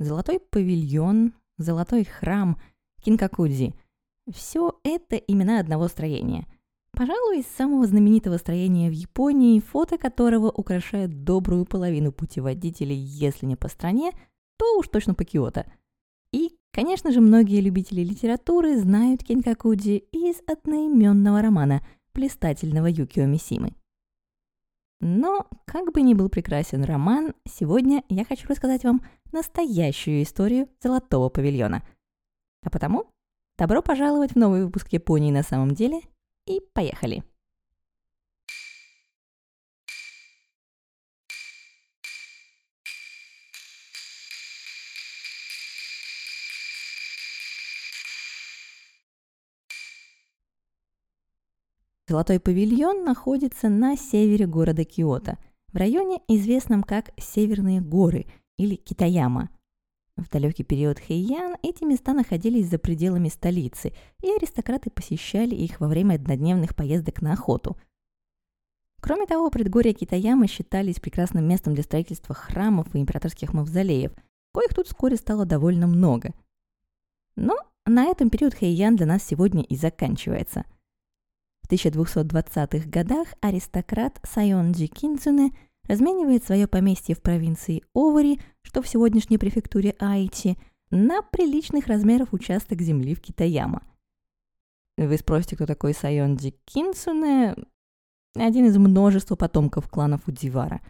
Золотой павильон, Золотой храм, Кинкакудзи – все это имена одного строения. Пожалуй, из самого знаменитого строения в Японии, фото которого украшает добрую половину путеводителей, если не по стране, то уж точно по Киото. И, конечно же, многие любители литературы знают Кинкакудзи из одноименного романа блистательного Юкио Мисимы. Но, как бы ни был прекрасен роман, сегодня я хочу рассказать вам настоящую историю Золотого павильона. А потому, добро пожаловать в новый выпуск Японии на самом деле и поехали! Золотой павильон находится на севере города Киото, в районе, известном как Северные горы или Китаяма. В далекий период Хэйян эти места находились за пределами столицы, и аристократы посещали их во время однодневных поездок на охоту. Кроме того, предгорья Китаяма считались прекрасным местом для строительства храмов и императорских мавзолеев, коих тут вскоре стало довольно много. Но на этом период Хэйян для нас сегодня и заканчивается – 1220-х годах аристократ Сайонджи Кинцуне разменивает свое поместье в провинции Овари, что в сегодняшней префектуре Айчи, на приличных размеров участок земли в Китаяма. Вы спросите, кто такой Сайонджи Кинцуне? Один из множества потомков кланов Удивара.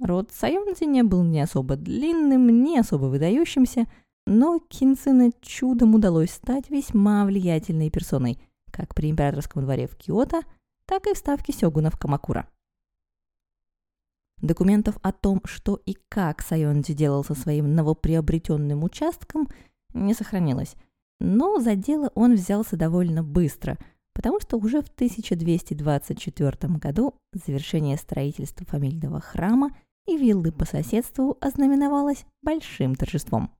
Род Сайонджи не был ни особо длинным, ни особо выдающимся, но Кинцуне чудом удалось стать весьма влиятельной персоной – как при императорском дворе в Киото, так и в ставке сёгуна в Камакура. Документов о том, что и как Сайонджи делал со своим новоприобретенным участком, не сохранилось. Но за дело он взялся довольно быстро, потому что уже в 1224 году завершение строительства фамильного храма и виллы по соседству ознаменовалось большим торжеством.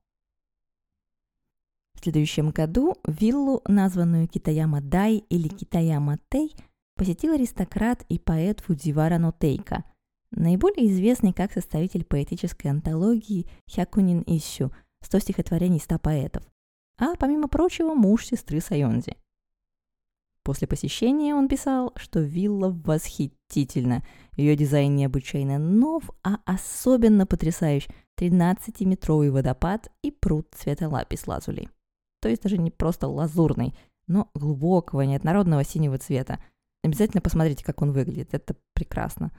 В следующем году виллу, названную Китаяма-дай или Китаяма-тей, посетил аристократ и поэт Фудзивара Нотейка, наиболее известный как составитель поэтической антологии Хякунин Ищу «100 стихотворений 100 поэтов», а, помимо прочего, муж сестры Сайонзи. После посещения он писал, что вилла восхитительна, ее дизайн необычайно нов, а особенно потрясающий 13-метровый водопад и пруд цвета лапис-лазули то есть даже не просто лазурный, но глубокого, неоднородного синего цвета. Обязательно посмотрите, как он выглядит, это прекрасно.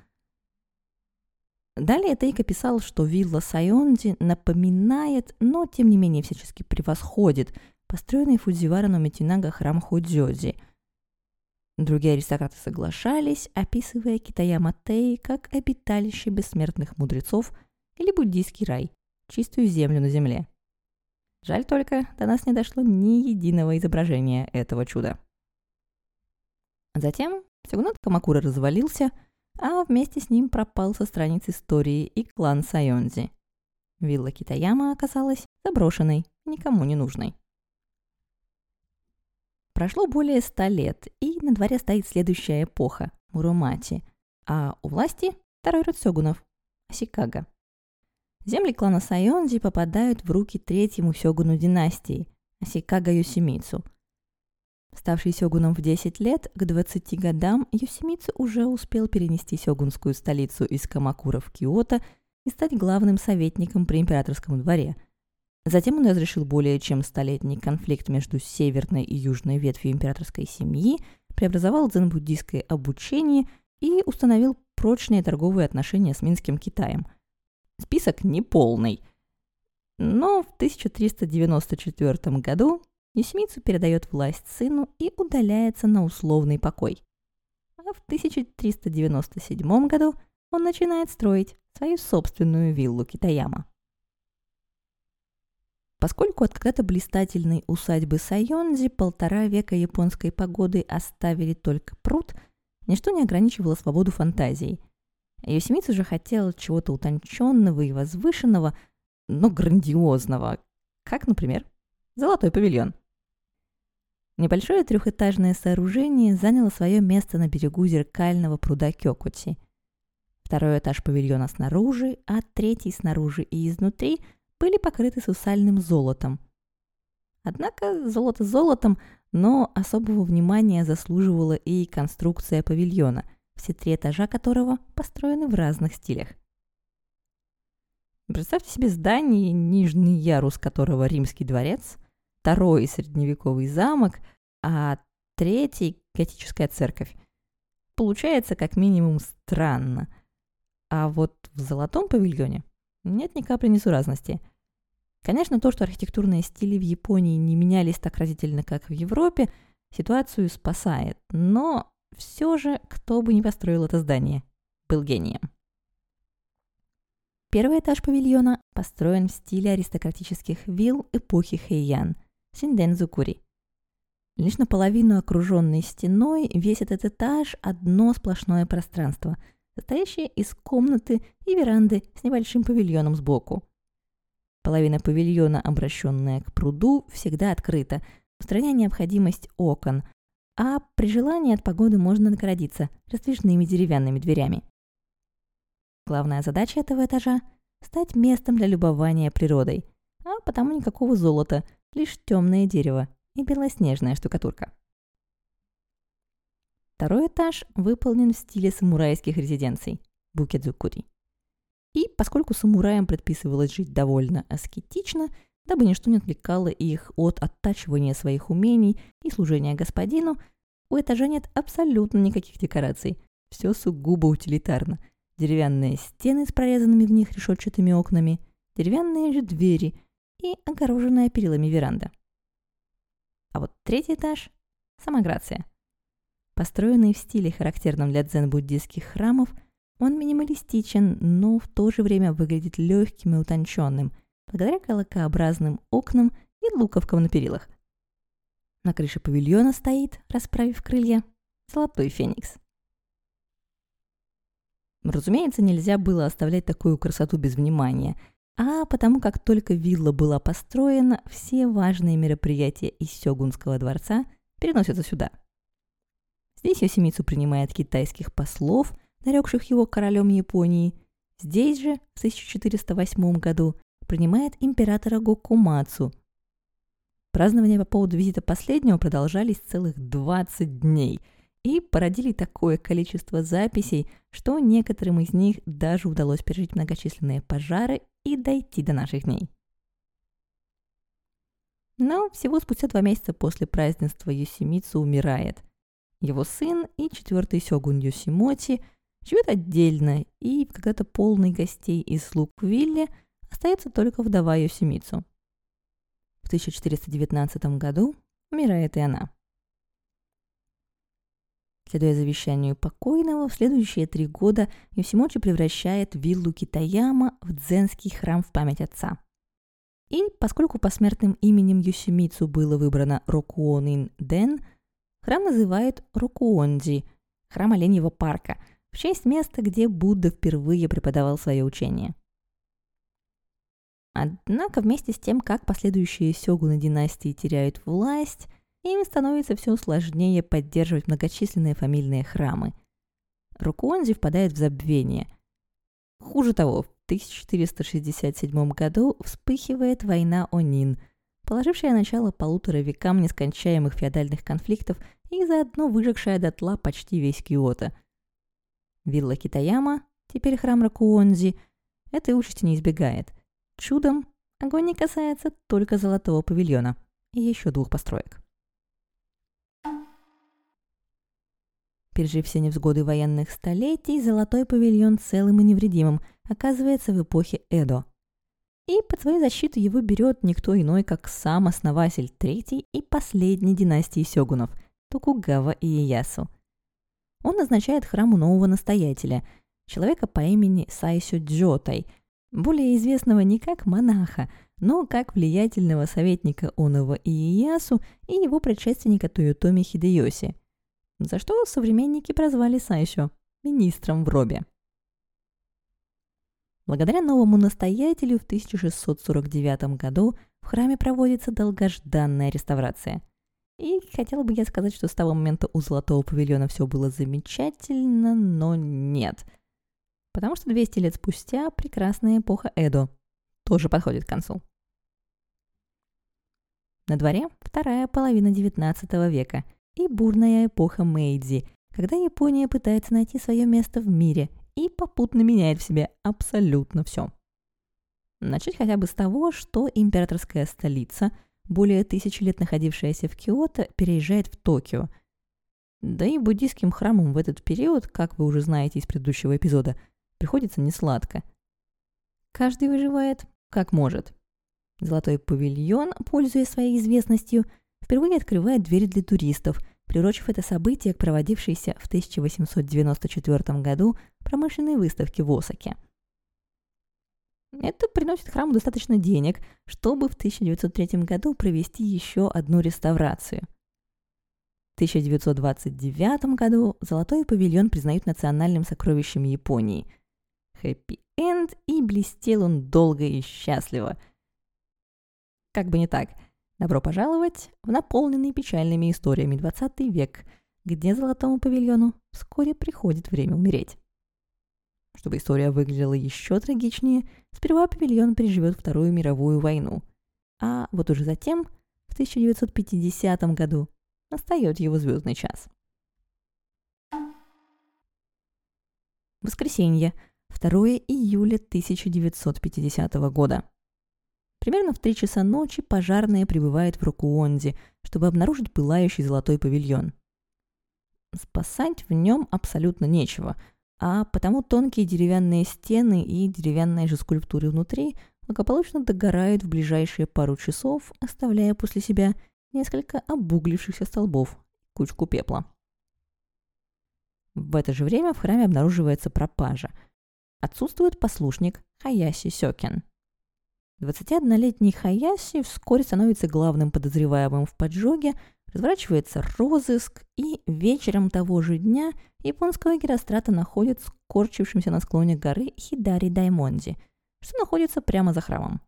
Далее Тейка писал, что вилла Сайонди напоминает, но тем не менее всячески превосходит построенный Фудзивара Номитинага храм Ходзёзи. Другие аристократы соглашались, описывая Китаяма Тей как обиталище бессмертных мудрецов или буддийский рай, чистую землю на земле. Жаль только, до нас не дошло ни единого изображения этого чуда. Затем Сюгнат Камакура развалился, а вместе с ним пропал со страниц истории и клан Сайонзи. Вилла Китаяма оказалась заброшенной, никому не нужной. Прошло более ста лет, и на дворе стоит следующая эпоха – Муромати, а у власти второй род сёгунов – Асикага. Земли клана Сайонзи попадают в руки третьему сёгуну династии – Асикага Юсимицу. Ставший сёгуном в 10 лет, к 20 годам Юсимицу уже успел перенести сёгунскую столицу из Камакура в Киото и стать главным советником при императорском дворе. Затем он разрешил более чем столетний конфликт между северной и южной ветвью императорской семьи, преобразовал дзен-буддийское обучение и установил прочные торговые отношения с Минским Китаем – Список неполный. Но в 1394 году Есмицу передает власть сыну и удаляется на условный покой. А в 1397 году он начинает строить свою собственную виллу Китаяма. Поскольку от когда-то блистательной усадьбы Сайонзи полтора века японской погоды оставили только пруд, ничто не ограничивало свободу фантазии – Йосемитсу же хотел чего-то утонченного и возвышенного, но грандиозного, как, например, золотой павильон. Небольшое трехэтажное сооружение заняло свое место на берегу зеркального пруда Кёкути. Второй этаж павильона снаружи, а третий снаружи и изнутри были покрыты сусальным золотом. Однако золото золотом, но особого внимания заслуживала и конструкция павильона, все три этажа которого построены в разных стилях. Представьте себе здание, нижний ярус которого римский дворец, второй средневековый замок, а третий – готическая церковь. Получается как минимум странно. А вот в золотом павильоне нет ни капли несуразности. Конечно, то, что архитектурные стили в Японии не менялись так разительно, как в Европе, ситуацию спасает. Но все же, кто бы ни построил это здание, был гением. Первый этаж павильона построен в стиле аристократических вилл эпохи Хэйян – Синдензукури. Лишь наполовину окруженный стеной весь этот этаж – одно сплошное пространство, состоящее из комнаты и веранды с небольшим павильоном сбоку. Половина павильона, обращенная к пруду, всегда открыта, устраняя необходимость окон, а при желании от погоды можно наградиться раздвижными деревянными дверями. Главная задача этого этажа – стать местом для любования природой, а потому никакого золота, лишь темное дерево и белоснежная штукатурка. Второй этаж выполнен в стиле самурайских резиденций – букедзукури. И поскольку самураям предписывалось жить довольно аскетично, дабы ничто не отвлекало их от оттачивания своих умений и служения господину, у этажа нет абсолютно никаких декораций. Все сугубо утилитарно – деревянные стены с прорезанными в них решетчатыми окнами, деревянные же двери и огороженная перилами веранда. А вот третий этаж – сама Грация. Построенный в стиле, характерном для дзен-буддийских храмов, он минималистичен, но в то же время выглядит легким и утонченным, благодаря колокообразным окнам и луковкам на перилах. На крыше павильона стоит, расправив крылья, золотой феникс. Разумеется, нельзя было оставлять такую красоту без внимания, а потому как только вилла была построена, все важные мероприятия из Сёгунского дворца переносятся сюда. Здесь Йосимицу принимает китайских послов, нарекших его королем Японии. Здесь же, в 1408 году, принимает императора Гокумацу. Празднования по поводу визита последнего продолжались целых 20 дней – и породили такое количество записей, что некоторым из них даже удалось пережить многочисленные пожары и дойти до наших дней. Но всего спустя два месяца после празднества Юсимицу умирает. Его сын и четвертый сёгун Юсимоти живет отдельно, и когда-то полный гостей из слуг Вилли остается только вдова Юсимицу. В 1419 году умирает и она. Следуя завещанию покойного, в следующие три года Йосимочи превращает виллу Китаяма в дзенский храм в память отца. И поскольку посмертным именем Йосимицу было выбрано Рокуонин Ден, храм называют Рокуонджи, храм Оленьего парка, в честь места, где Будда впервые преподавал свое учение. Однако вместе с тем, как последующие сёгуны династии теряют власть – им становится все сложнее поддерживать многочисленные фамильные храмы. Рукуонзи впадает в забвение. Хуже того, в 1467 году вспыхивает война Онин, положившая начало полутора векам нескончаемых феодальных конфликтов и заодно выжигшая дотла почти весь Киото. Вилла Китаяма, теперь храм Ракуонзи, этой участи не избегает. Чудом огонь не касается только золотого павильона и еще двух построек. Пережив все невзгоды военных столетий, золотой павильон целым и невредимым оказывается в эпохе Эдо. И под свою защиту его берет никто иной, как сам основатель третьей и последней династии сёгунов – Токугава Иеясу. Он назначает храму нового настоятеля, человека по имени Сайсю Джотай, более известного не как монаха, но как влиятельного советника Онова Иеясу и его предшественника Тойотоми Хидеоси – за что современники прозвали Сайшо министром в робе. Благодаря новому настоятелю в 1649 году в храме проводится долгожданная реставрация. И хотела бы я сказать, что с того момента у Золотого павильона все было замечательно, но нет. Потому что 200 лет спустя прекрасная эпоха Эдо. тоже подходит к концу. На дворе вторая половина XIX века и бурная эпоха Мэйдзи, когда Япония пытается найти свое место в мире и попутно меняет в себе абсолютно все. Начать хотя бы с того, что императорская столица, более тысячи лет находившаяся в Киото, переезжает в Токио. Да и буддийским храмам в этот период, как вы уже знаете из предыдущего эпизода, приходится несладко. Каждый выживает как может. Золотой павильон, пользуясь своей известностью, впервые открывает двери для туристов, приурочив это событие к проводившейся в 1894 году промышленной выставке в Осаке – это приносит храму достаточно денег, чтобы в 1903 году провести еще одну реставрацию. В 1929 году Золотой павильон признают национальным сокровищем Японии. Хэппи-энд, и блестел он долго и счастливо. Как бы не так. Добро пожаловать в наполненный печальными историями 20 век, где Золотому павильону вскоре приходит время умереть. Чтобы история выглядела еще трагичнее, сперва павильон переживет Вторую мировую войну, а вот уже затем, в 1950 году, настает его звездный час. Воскресенье, 2 июля 1950 года. Примерно в 3 часа ночи пожарные прибывают в Рокуонди, чтобы обнаружить пылающий золотой павильон. Спасать в нем абсолютно нечего – а потому тонкие деревянные стены и деревянные же скульптуры внутри благополучно догорают в ближайшие пару часов, оставляя после себя несколько обуглившихся столбов, кучку пепла. В это же время в храме обнаруживается пропажа. Отсутствует послушник Хаяси Сёкин. 21-летний Хаяси вскоре становится главным подозреваемым в поджоге, разворачивается розыск, и вечером того же дня японского герострата находят скорчившимся на склоне горы Хидари Даймонди, что находится прямо за храмом.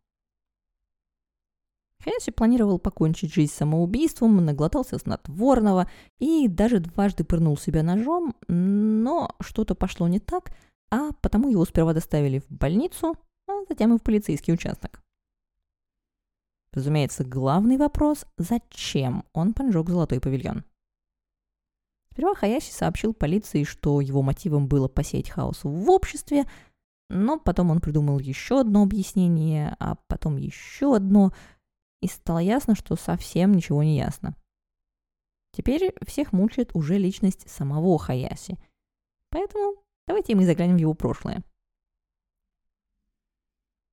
Хаяси планировал покончить жизнь самоубийством, наглотался снотворного и даже дважды пырнул себя ножом, но что-то пошло не так, а потому его сперва доставили в больницу, а затем и в полицейский участок. Разумеется, главный вопрос – зачем он поджег золотой павильон? Сперва Хаяси сообщил полиции, что его мотивом было посеять хаос в обществе, но потом он придумал еще одно объяснение, а потом еще одно, и стало ясно, что совсем ничего не ясно. Теперь всех мучает уже личность самого Хаяси. Поэтому давайте мы заглянем в его прошлое.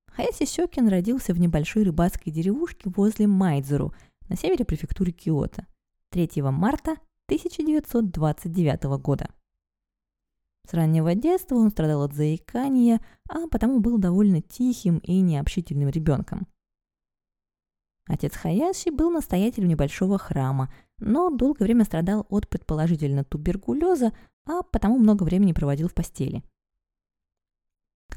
Хаяси Сёкин родился в небольшой рыбацкой деревушке возле Майдзуру на севере префектуры Киото 3 марта 1929 года. С раннего детства он страдал от заикания, а потому был довольно тихим и необщительным ребенком. Отец Хаяси был настоятелем небольшого храма, но долгое время страдал от предположительно туберкулеза, а потому много времени проводил в постели –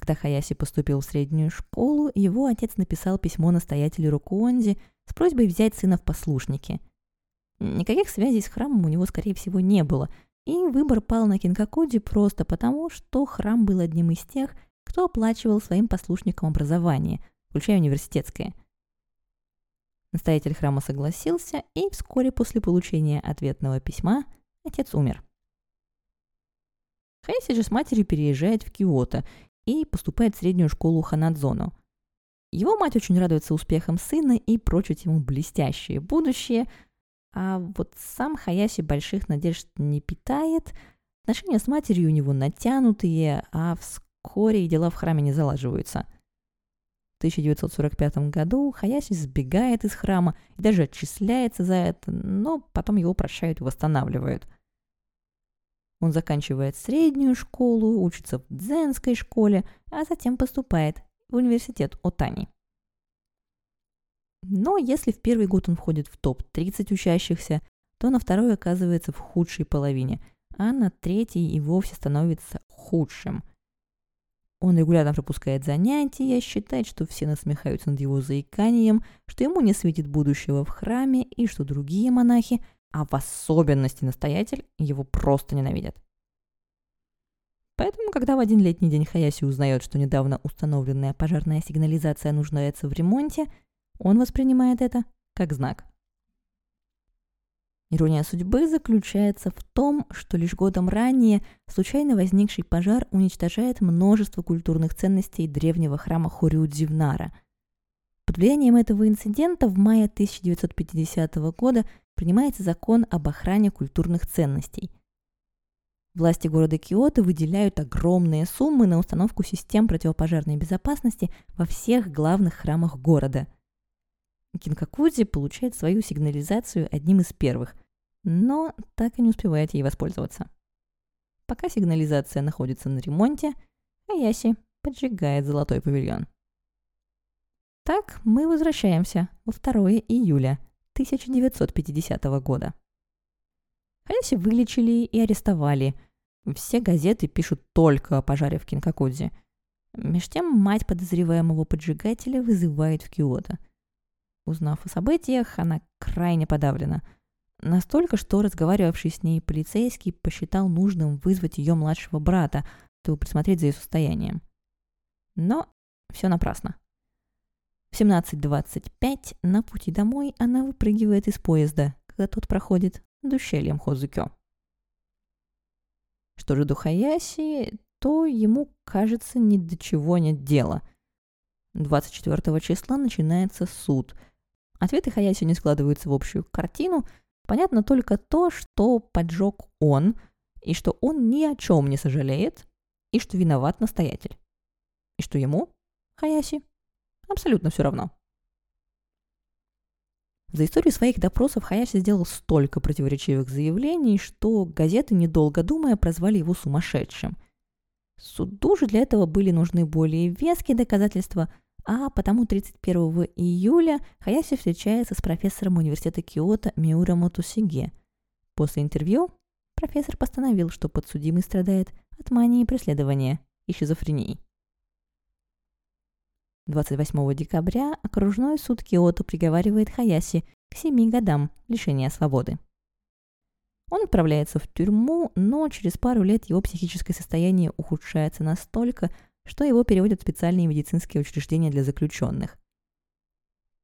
когда Хаяси поступил в среднюю школу, его отец написал письмо настоятелю Рокуонзи с просьбой взять сына в послушники. Никаких связей с храмом у него, скорее всего, не было, и выбор пал на Кинкакоди просто потому, что храм был одним из тех, кто оплачивал своим послушникам образование, включая университетское. Настоятель храма согласился, и вскоре после получения ответного письма отец умер. Хайси же с матерью переезжает в Киото и поступает в среднюю школу Ханадзону. Его мать очень радуется успехам сына и прочит ему блестящее будущее, а вот сам Хаяси больших надежд не питает, отношения с матерью у него натянутые, а вскоре и дела в храме не залаживаются. В 1945 году Хаяси сбегает из храма и даже отчисляется за это, но потом его прощают и восстанавливают – он заканчивает среднюю школу, учится в дзенской школе, а затем поступает в университет Отани. Но если в первый год он входит в топ-30 учащихся, то на второй оказывается в худшей половине, а на третий и вовсе становится худшим. Он регулярно пропускает занятия, считает, что все насмехаются над его заиканием, что ему не светит будущего в храме и что другие монахи а в особенности настоятель его просто ненавидят. Поэтому, когда в один летний день Хаяси узнает, что недавно установленная пожарная сигнализация нуждается в ремонте, он воспринимает это как знак. Ирония судьбы заключается в том, что лишь годом ранее случайно возникший пожар уничтожает множество культурных ценностей древнего храма Хориудзивнара. Под влиянием этого инцидента в мае 1950 года принимается закон об охране культурных ценностей. Власти города Киото выделяют огромные суммы на установку систем противопожарной безопасности во всех главных храмах города. Кинкакудзи получает свою сигнализацию одним из первых, но так и не успевает ей воспользоваться. Пока сигнализация находится на ремонте, Аяси поджигает золотой павильон. Так мы возвращаемся во 2 июля 1950 года. Хаяси вылечили и арестовали. Все газеты пишут только о пожаре в Кинкакудзе. Меж тем мать подозреваемого поджигателя вызывает в Киото. Узнав о событиях, она крайне подавлена. Настолько, что разговаривавший с ней полицейский посчитал нужным вызвать ее младшего брата, чтобы присмотреть за ее состоянием. Но все напрасно. В 17.25 на пути домой она выпрыгивает из поезда, когда тот проходит над ущельем Хозукё. Что же до Хаяси, то ему, кажется, ни до чего нет дела. 24 числа начинается суд. Ответы Хаяси не складываются в общую картину. Понятно только то, что поджег он, и что он ни о чем не сожалеет, и что виноват настоятель. И что ему, Хаяси, абсолютно все равно. За историю своих допросов Хаяси сделал столько противоречивых заявлений, что газеты, недолго думая, прозвали его сумасшедшим. Суду же для этого были нужны более веские доказательства, а потому 31 июля Хаяси встречается с профессором университета Киото Миура Мотусиге. После интервью профессор постановил, что подсудимый страдает от мании преследования и шизофрении. 28 декабря окружной суд Киото приговаривает Хаяси к 7 годам лишения свободы. Он отправляется в тюрьму, но через пару лет его психическое состояние ухудшается настолько, что его переводят в специальные медицинские учреждения для заключенных.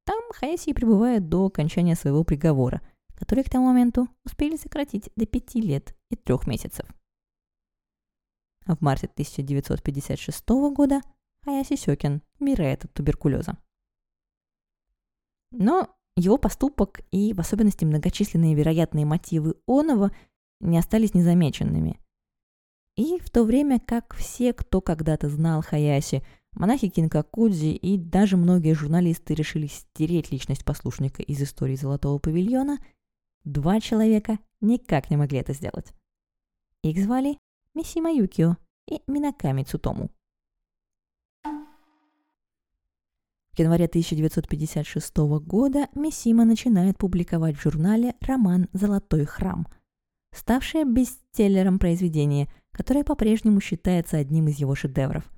Там Хаяси пребывает до окончания своего приговора, который к тому моменту успели сократить до 5 лет и 3 месяцев. А в марте 1956 года Хаяси Сёкин умирает от туберкулеза. Но его поступок и в особенности многочисленные вероятные мотивы Онова не остались незамеченными. И в то время как все, кто когда-то знал Хаяси, монахи Кинкакудзи и даже многие журналисты решили стереть личность послушника из истории Золотого павильона, два человека никак не могли это сделать. Их звали Мисима Юкио и Минаками Цутому. В январе 1956 года Мисима начинает публиковать в журнале роман «Золотой храм», ставшее бестселлером произведение, которое по-прежнему считается одним из его шедевров.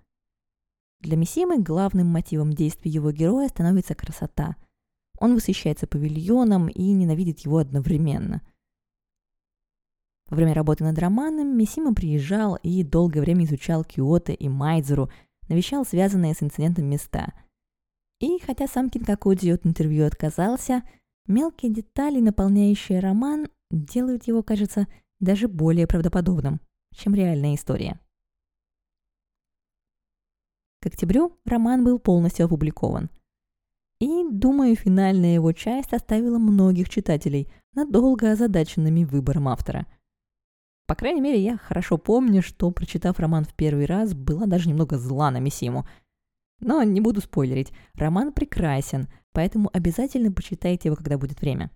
Для Мисимы главным мотивом действий его героя становится красота. Он восхищается павильоном и ненавидит его одновременно. Во время работы над романом Мисима приезжал и долгое время изучал Киото и Майдзуру, навещал связанные с инцидентом места – и хотя сам Кинкакудзи от интервью отказался, мелкие детали, наполняющие роман, делают его, кажется, даже более правдоподобным, чем реальная история. К октябрю роман был полностью опубликован. И, думаю, финальная его часть оставила многих читателей надолго озадаченными выбором автора. По крайней мере, я хорошо помню, что, прочитав роман в первый раз, была даже немного зла на Мисиму – но не буду спойлерить, роман прекрасен, поэтому обязательно почитайте его, когда будет время.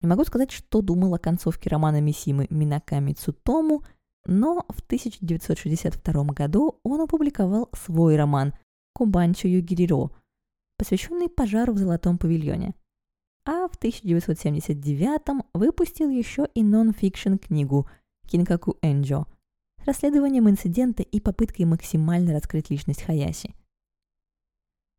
Не могу сказать, что думал о концовке романа Мисимы Минаками Цутому, но в 1962 году он опубликовал свой роман «Кубанчо Югириро», посвященный пожару в Золотом павильоне. А в 1979 выпустил еще и нон-фикшн книгу «Кинкаку Энджо», расследованием инцидента и попыткой максимально раскрыть личность Хаяси.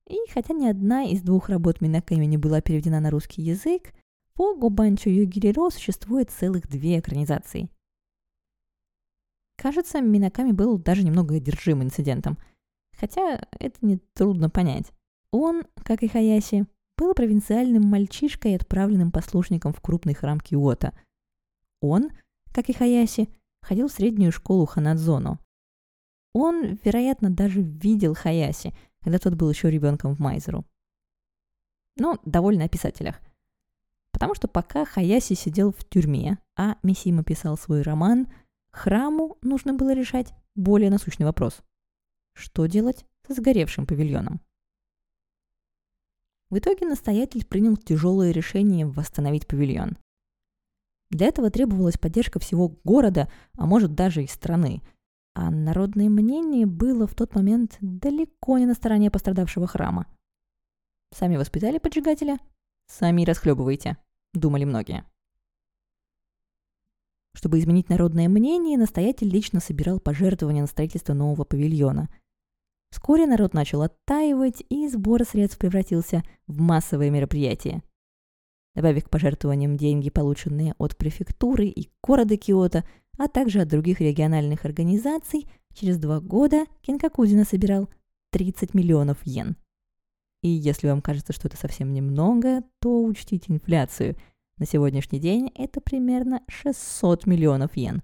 И хотя ни одна из двух работ Минаками не была переведена на русский язык, по Гобанчо Югириро существует целых две экранизации. Кажется, Минаками был даже немного одержим инцидентом. Хотя это нетрудно понять. Он, как и Хаяси, был провинциальным мальчишкой, отправленным послушником в крупный храм Киото. Он, как и Хаяси, ходил в среднюю школу Ханадзону. Он, вероятно, даже видел Хаяси, когда тот был еще ребенком в Майзеру. Но довольно о писателях. Потому что пока Хаяси сидел в тюрьме, а Мисима писал свой роман, храму нужно было решать более насущный вопрос. Что делать со сгоревшим павильоном? В итоге настоятель принял тяжелое решение восстановить павильон. Для этого требовалась поддержка всего города, а может даже и страны. А народное мнение было в тот момент далеко не на стороне пострадавшего храма. Сами воспитали поджигателя, сами расхлебывайте, думали многие. Чтобы изменить народное мнение, настоятель лично собирал пожертвования на строительство нового павильона – Вскоре народ начал оттаивать, и сбор средств превратился в массовое мероприятие. Добавив к пожертвованиям деньги, полученные от префектуры и города Киото, а также от других региональных организаций, через два года Кинкакудина собирал 30 миллионов йен. И если вам кажется, что это совсем немного, то учтите инфляцию. На сегодняшний день это примерно 600 миллионов йен.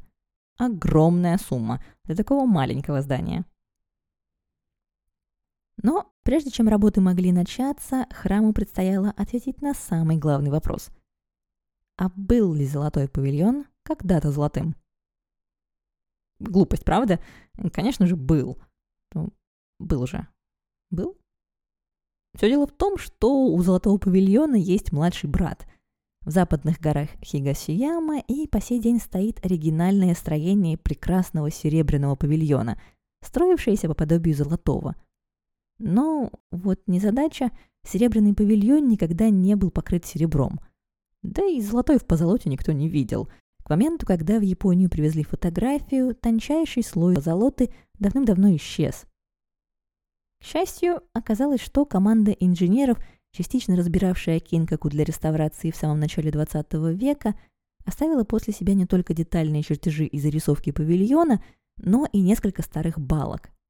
Огромная сумма для такого маленького здания. Но прежде чем работы могли начаться, храму предстояло ответить на самый главный вопрос. А был ли золотой павильон когда-то золотым? Глупость, правда? Конечно же, был. Ну, был же. Был? Все дело в том, что у золотого павильона есть младший брат. В западных горах Хигасияма и по сей день стоит оригинальное строение прекрасного серебряного павильона, строившееся по подобию золотого – но вот незадача, серебряный павильон никогда не был покрыт серебром. Да и золотой в позолоте никто не видел. К моменту, когда в Японию привезли фотографию, тончайший слой позолоты давным-давно исчез. К счастью, оказалось, что команда инженеров, частично разбиравшая Кинкаку для реставрации в самом начале 20 века, оставила после себя не только детальные чертежи и зарисовки павильона, но и несколько старых балок –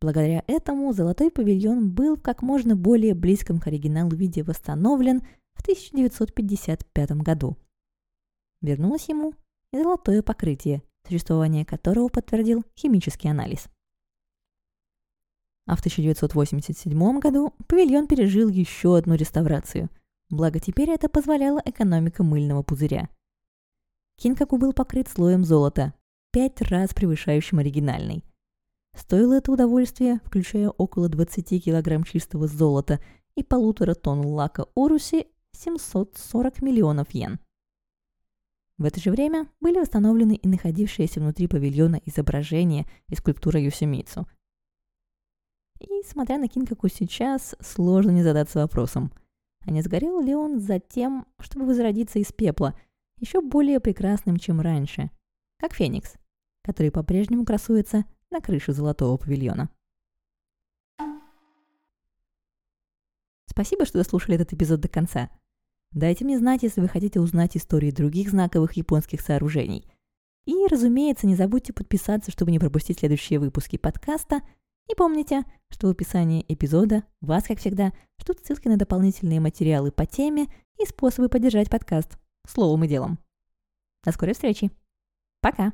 Благодаря этому золотой павильон был как можно более близком к оригиналу виде восстановлен в 1955 году. Вернулось ему и золотое покрытие, существование которого подтвердил химический анализ. А в 1987 году павильон пережил еще одну реставрацию, благо теперь это позволяла экономика мыльного пузыря. Кинкаку был покрыт слоем золота, пять раз превышающим оригинальный – Стоило это удовольствие, включая около 20 килограмм чистого золота и полутора тонн лака Оруси, 740 миллионов йен. В это же время были восстановлены и находившиеся внутри павильона изображения и скульптура Юсимицу. И, смотря на Кинкаку сейчас, сложно не задаться вопросом, а не сгорел ли он за тем, чтобы возродиться из пепла, еще более прекрасным, чем раньше, как Феникс, который по-прежнему красуется на крыше золотого павильона. Спасибо, что дослушали этот эпизод до конца. Дайте мне знать, если вы хотите узнать истории других знаковых японских сооружений. И, разумеется, не забудьте подписаться, чтобы не пропустить следующие выпуски подкаста. И помните, что в описании эпизода вас, как всегда, ждут ссылки на дополнительные материалы по теме и способы поддержать подкаст словом и делом. До скорой встречи. Пока!